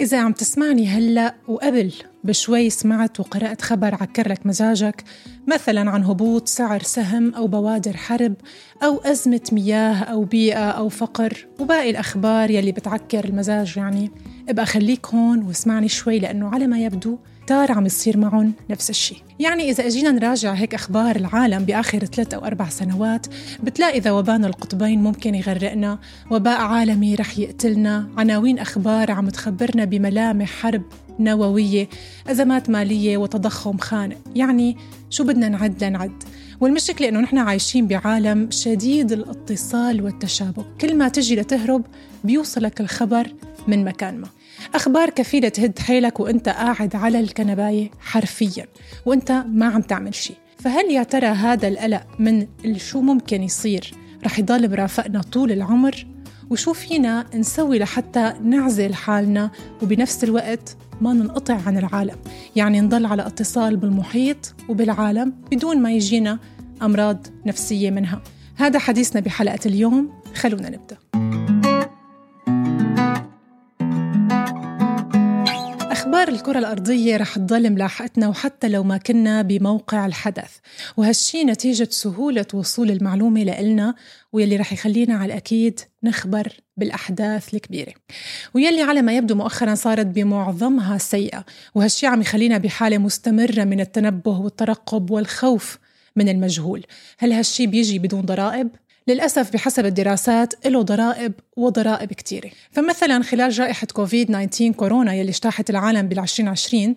إذا عم تسمعني هلأ وقبل بشوي سمعت وقرأت خبر عكر لك مزاجك مثلا عن هبوط سعر سهم أو بوادر حرب أو أزمة مياه أو بيئة أو فقر وباقي الأخبار يلي بتعكر المزاج يعني. إبقى خليك هون واسمعني شوي لأنه على ما يبدو كتار عم يصير معهم نفس الشيء. يعني إذا أجينا نراجع هيك أخبار العالم بآخر ثلاث أو أربع سنوات بتلاقي ذوبان القطبين ممكن يغرقنا وباء عالمي رح يقتلنا عناوين أخبار عم تخبرنا بملامح حرب نووية أزمات مالية وتضخم خانق. يعني شو بدنا نعد لنعد؟ والمشكلة إنه نحن عايشين بعالم شديد الاتصال والتشابك. كل ما تجي لتهرب بيوصلك الخبر من مكان ما. أخبار كفيلة تهد حيلك وأنت قاعد على الكنباية حرفيا وأنت ما عم تعمل شيء فهل يا ترى هذا القلق من شو ممكن يصير؟ رح يضل مرافقنا طول العمر؟ وشو فينا نسوي لحتى نعزل حالنا وبنفس الوقت ما ننقطع عن العالم؟ يعني نضل على اتصال بالمحيط وبالعالم بدون ما يجينا أمراض نفسية منها. هذا حديثنا بحلقة اليوم خلونا نبدأ. أخبار الكرة الأرضية رح تضل ملاحقتنا وحتى لو ما كنا بموقع الحدث. وهالشي نتيجة سهولة وصول المعلومة لإلنا ويلي رح يخلينا على الأكيد نخبر بالأحداث الكبيرة. ويلي على ما يبدو مؤخرا صارت بمعظمها سيئة. وهالشي عم يخلينا بحالة مستمرة من التنبه والترقب والخوف من المجهول. هل هالشي بيجي بدون ضرائب؟ للأسف بحسب الدراسات له ضرائب وضرائب كتيرة. فمثلا خلال جائحة كوفيد 19 كورونا يلي اجتاحت العالم بال 2020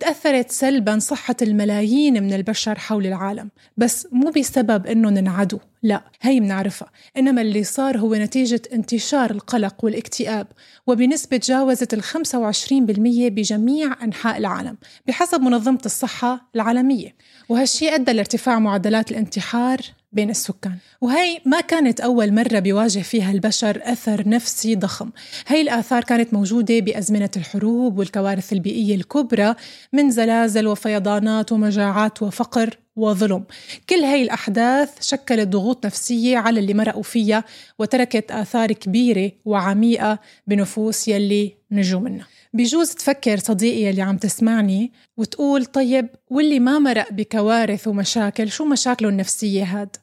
تأثرت سلبا صحة الملايين من البشر حول العالم. بس مو بسبب إنه ننعدوا لا هي منعرفها إنما اللي صار هو نتيجة انتشار القلق والاكتئاب وبنسبة جاوزت ال 25% بجميع أنحاء العالم بحسب منظمة الصحة العالمية. وهالشي أدى لارتفاع معدلات الانتحار بين السكان. وهي ما كانت أول مرة بيواجه فيها البشر أثر نفسي ضخم. هي الآثار كانت موجودة بأزمنة الحروب والكوارث البيئية الكبرى من زلازل وفيضانات ومجاعات وفقر. وظلم كل هاي الأحداث شكلت ضغوط نفسية على اللي مرقوا فيها وتركت آثار كبيرة وعميقة بنفوس يلي نجوا منها بجوز تفكر صديقي يلي عم تسمعني وتقول طيب واللي ما مرق بكوارث ومشاكل شو مشاكله النفسية هاد؟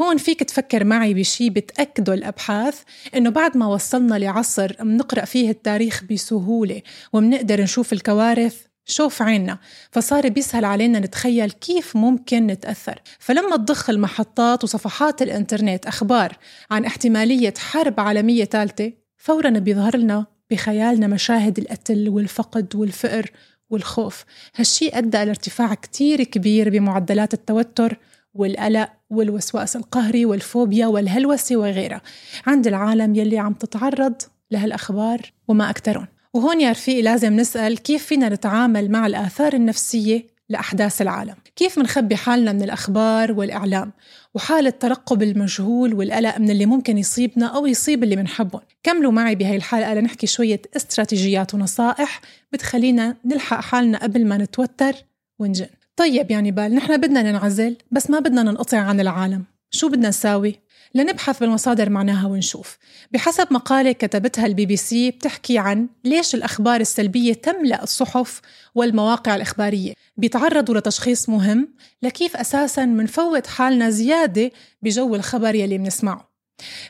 هون فيك تفكر معي بشي بتأكده الأبحاث إنه بعد ما وصلنا لعصر منقرأ فيه التاريخ بسهولة ومنقدر نشوف الكوارث شوف عيننا. فصار بيسهل علينا نتخيل كيف ممكن نتأثر. فلما تضخ المحطات وصفحات الإنترنت أخبار عن احتمالية حرب عالمية ثالثة فورا بيظهر لنا بخيالنا مشاهد القتل والفقد والفقر والخوف. هالشي أدى لارتفاع كتير كبير بمعدلات التوتر والقلق والوسواس القهري والفوبيا والهلوسة وغيرها. عند العالم يلي عم تتعرض لهالأخبار وما أكترون وهون يا رفيقي لازم نسأل كيف فينا نتعامل مع الآثار النفسية لأحداث العالم؟ كيف منخبي حالنا من الأخبار والإعلام؟ وحالة ترقب المجهول والقلق من اللي ممكن يصيبنا أو يصيب اللي بنحبهم كملوا معي بهاي الحلقة لنحكي شوية استراتيجيات ونصائح بتخلينا نلحق حالنا قبل ما نتوتر ونجن. طيب يعني بال نحن بدنا ننعزل بس ما بدنا ننقطع عن العالم. شو بدنا نساوي؟ لنبحث بالمصادر معناها ونشوف. بحسب مقالة كتبتها البي بي سي بتحكي عن ليش الأخبار السلبية تملأ الصحف والمواقع الإخبارية. بيتعرضوا لتشخيص مهم لكيف أساساً منفوت حالنا زيادة بجو الخبر يلي بنسمعه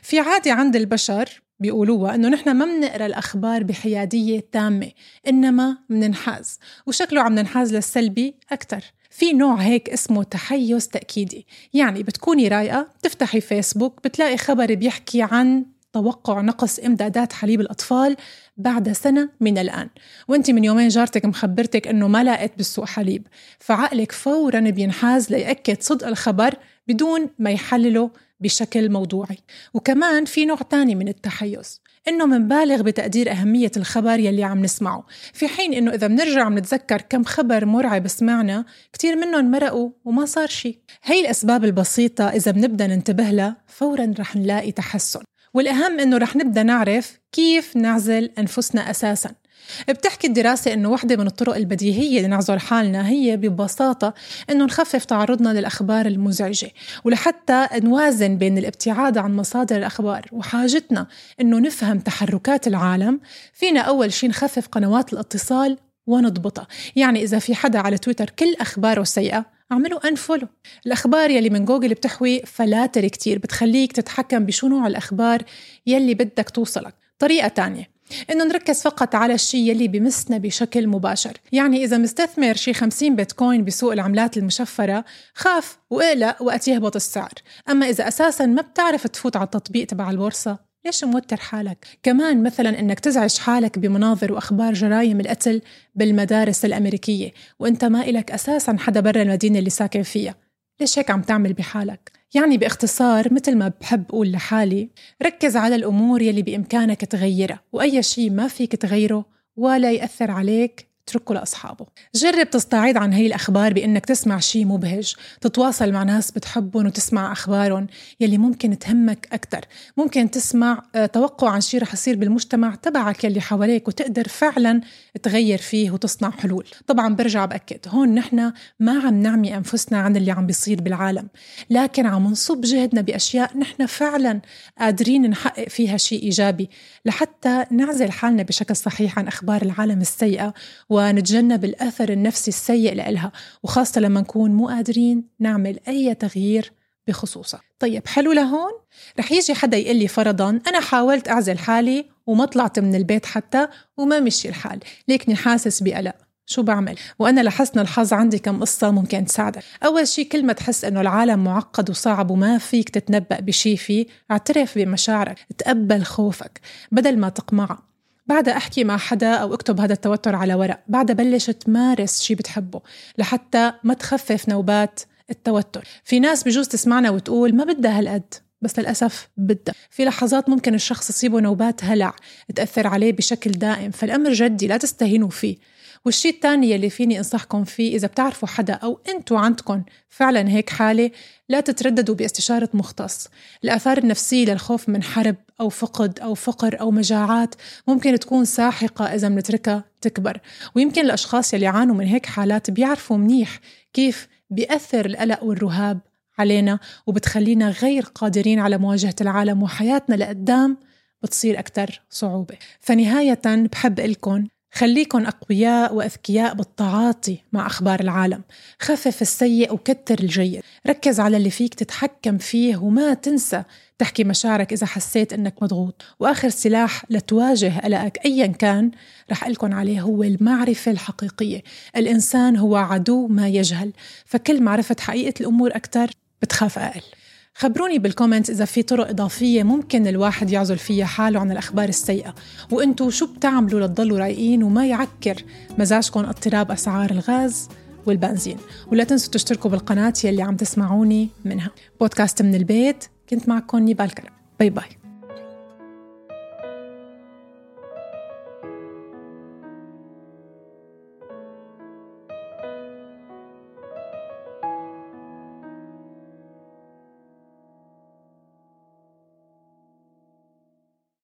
في عادة عند البشر بيقولوها إنه نحن ما بنقرا الأخبار بحيادية تامة إنما بننحاز وشكله عم ننحاز للسلبي أكثر في نوع هيك اسمه تحيز تأكيدي. يعني بتكوني رايقة بتفتحي فيسبوك بتلاقي خبر بيحكي عن توقع نقص إمدادات حليب الأطفال بعد سنة من الآن. وانت من يومين جارتك مخبرتك إنه ما لقيت بالسوق حليب. فعقلك فورا بينحاز ليأكد صدق الخبر بدون ما يحلله بشكل موضوعي. وكمان في نوع تاني من التحيز. إنه منبالغ بتقدير أهمية الخبر يلي عم نسمعه. في حين إنه إذا بنرجع بنتذكر كم خبر مرعب سمعنا كتير منهم مرقوا وما صار شيء هي الأسباب البسيطة إذا بنبدأ ننتبه لها فورا رح نلاقي تحسن. والأهم إنه رح نبدأ نعرف كيف نعزل أنفسنا أساساً. بتحكي الدراسة إنه واحدة من الطرق البديهية لنعزل حالنا هي ببساطة إنه نخفف تعرضنا للأخبار المزعجة ولحتى نوازن بين الابتعاد عن مصادر الأخبار وحاجتنا إنه نفهم تحركات العالم فينا أول شيء نخفف قنوات الاتصال ونضبطها. يعني إذا في حدا على تويتر كل أخباره سيئة اعملوا unfollow الأخبار يلي من جوجل بتحوي فلاتر كتير بتخليك تتحكم بشو نوع الأخبار يلي بدك توصلك. طريقة تانية إنه نركز فقط على الشيء يلي بمسنا بشكل مباشر يعني إذا مستثمر شي 50 بيتكوين بسوق العملات المشفرة خاف وإقلق وقت يهبط السعر أما إذا أساسا ما بتعرف تفوت على التطبيق تبع البورصه ليش موتر حالك؟ كمان مثلا إنك تزعج حالك بمناظر وأخبار جرائم القتل بالمدارس الأمريكية وإنت ما إلك أساسا حدا برا المدينة اللي ساكن فيها، ليش هيك عم تعمل بحالك؟ يعني باختصار مثل ما بحب أقول لحالي ركز على الأمور يلي بإمكانك تغيرها وأي شيء ما فيك تغيره ولا يأثر عليك اتركه لأصحابه. جرب تستعيض عن هي الأخبار بإنك تسمع شيء مبهج تتواصل مع ناس بتحبهم وتسمع أخبارهم يلي ممكن تهمك أكثر ممكن تسمع آه، توقع عن شيء رح يصير بالمجتمع تبعك يلي حواليك وتقدر فعلا تغير فيه وتصنع حلول. طبعا برجع بأكد هون نحن ما عم نعمي أنفسنا عن اللي عم بيصير بالعالم. لكن عم نصب جهدنا بأشياء نحن فعلا قادرين نحقق فيها شيء إيجابي لحتى نعزل حالنا بشكل صحيح عن أخبار العالم السيئة ونتجنب الأثر النفسي السيء لإلها وخاصة لما نكون مو قادرين نعمل أي تغيير بخصوصها. طيب حلو لهون؟ رح يجي حدا يقول لي فرضا أنا حاولت أعزل حالي وما طلعت من البيت حتى وما مشي الحال ليكني حاسس بقلق. شو بعمل؟ وأنا لحسن الحظ عندي كم قصة ممكن تساعدك. أول شيء كل ما تحس أنه العالم معقد وصعب وما فيك تتنبأ بشي فيه اعترف بمشاعرك تقبل خوفك بدل ما تقمعها بعدها أحكي مع حدا أو أكتب هذا التوتر على ورق بعدها بلش تمارس شي بتحبه لحتى ما تخفف نوبات التوتر. في ناس بجوز تسمعنا وتقول ما بدها هالقد بس للأسف بدها. في لحظات ممكن الشخص يصيبه نوبات هلع تأثر عليه بشكل دائم فالأمر جدي لا تستهينوا فيه. والشيء الثاني يلي فيني أنصحكم فيه إذا بتعرفوا حدا أو أنتوا عندكم فعلا هيك حالة لا تترددوا باستشارة مختص. الآثار النفسية للخوف من حرب أو فقد أو فقر أو مجاعات ممكن تكون ساحقة إذا بنتركها تكبر. ويمكن الأشخاص يلي عانوا من هيك حالات بيعرفوا منيح كيف بيأثر القلق والرهاب علينا وبتخلينا غير قادرين على مواجهة العالم وحياتنا لقدام بتصير أكثر صعوبة. فنهاية بحب لكم خليكن أقوياء وأذكياء بالتعاطي مع أخبار العالم. خفف السيء وكتر الجيد. ركز على اللي فيك تتحكم فيه وما تنسى تحكي مشاعرك إذا حسيت أنك مضغوط. وآخر سلاح لتواجه قلقك أيا كان رح لكم عليه هو المعرفة الحقيقية. الإنسان هو عدو ما يجهل. فكل معرفة حقيقة الأمور أكثر بتخاف أقل. خبروني بالكومنت إذا في طرق إضافية ممكن الواحد يعزل فيها حاله عن الأخبار السيئة. وإنتوا شو بتعملوا لتضلوا رايقين وما يعكر مزاجكم اضطراب أسعار الغاز والبنزين. ولا تنسوا تشتركوا بالقناة يلي عم تسمعوني منها. بودكاست من البيت كنت معكم نيبال كرم. bye bye.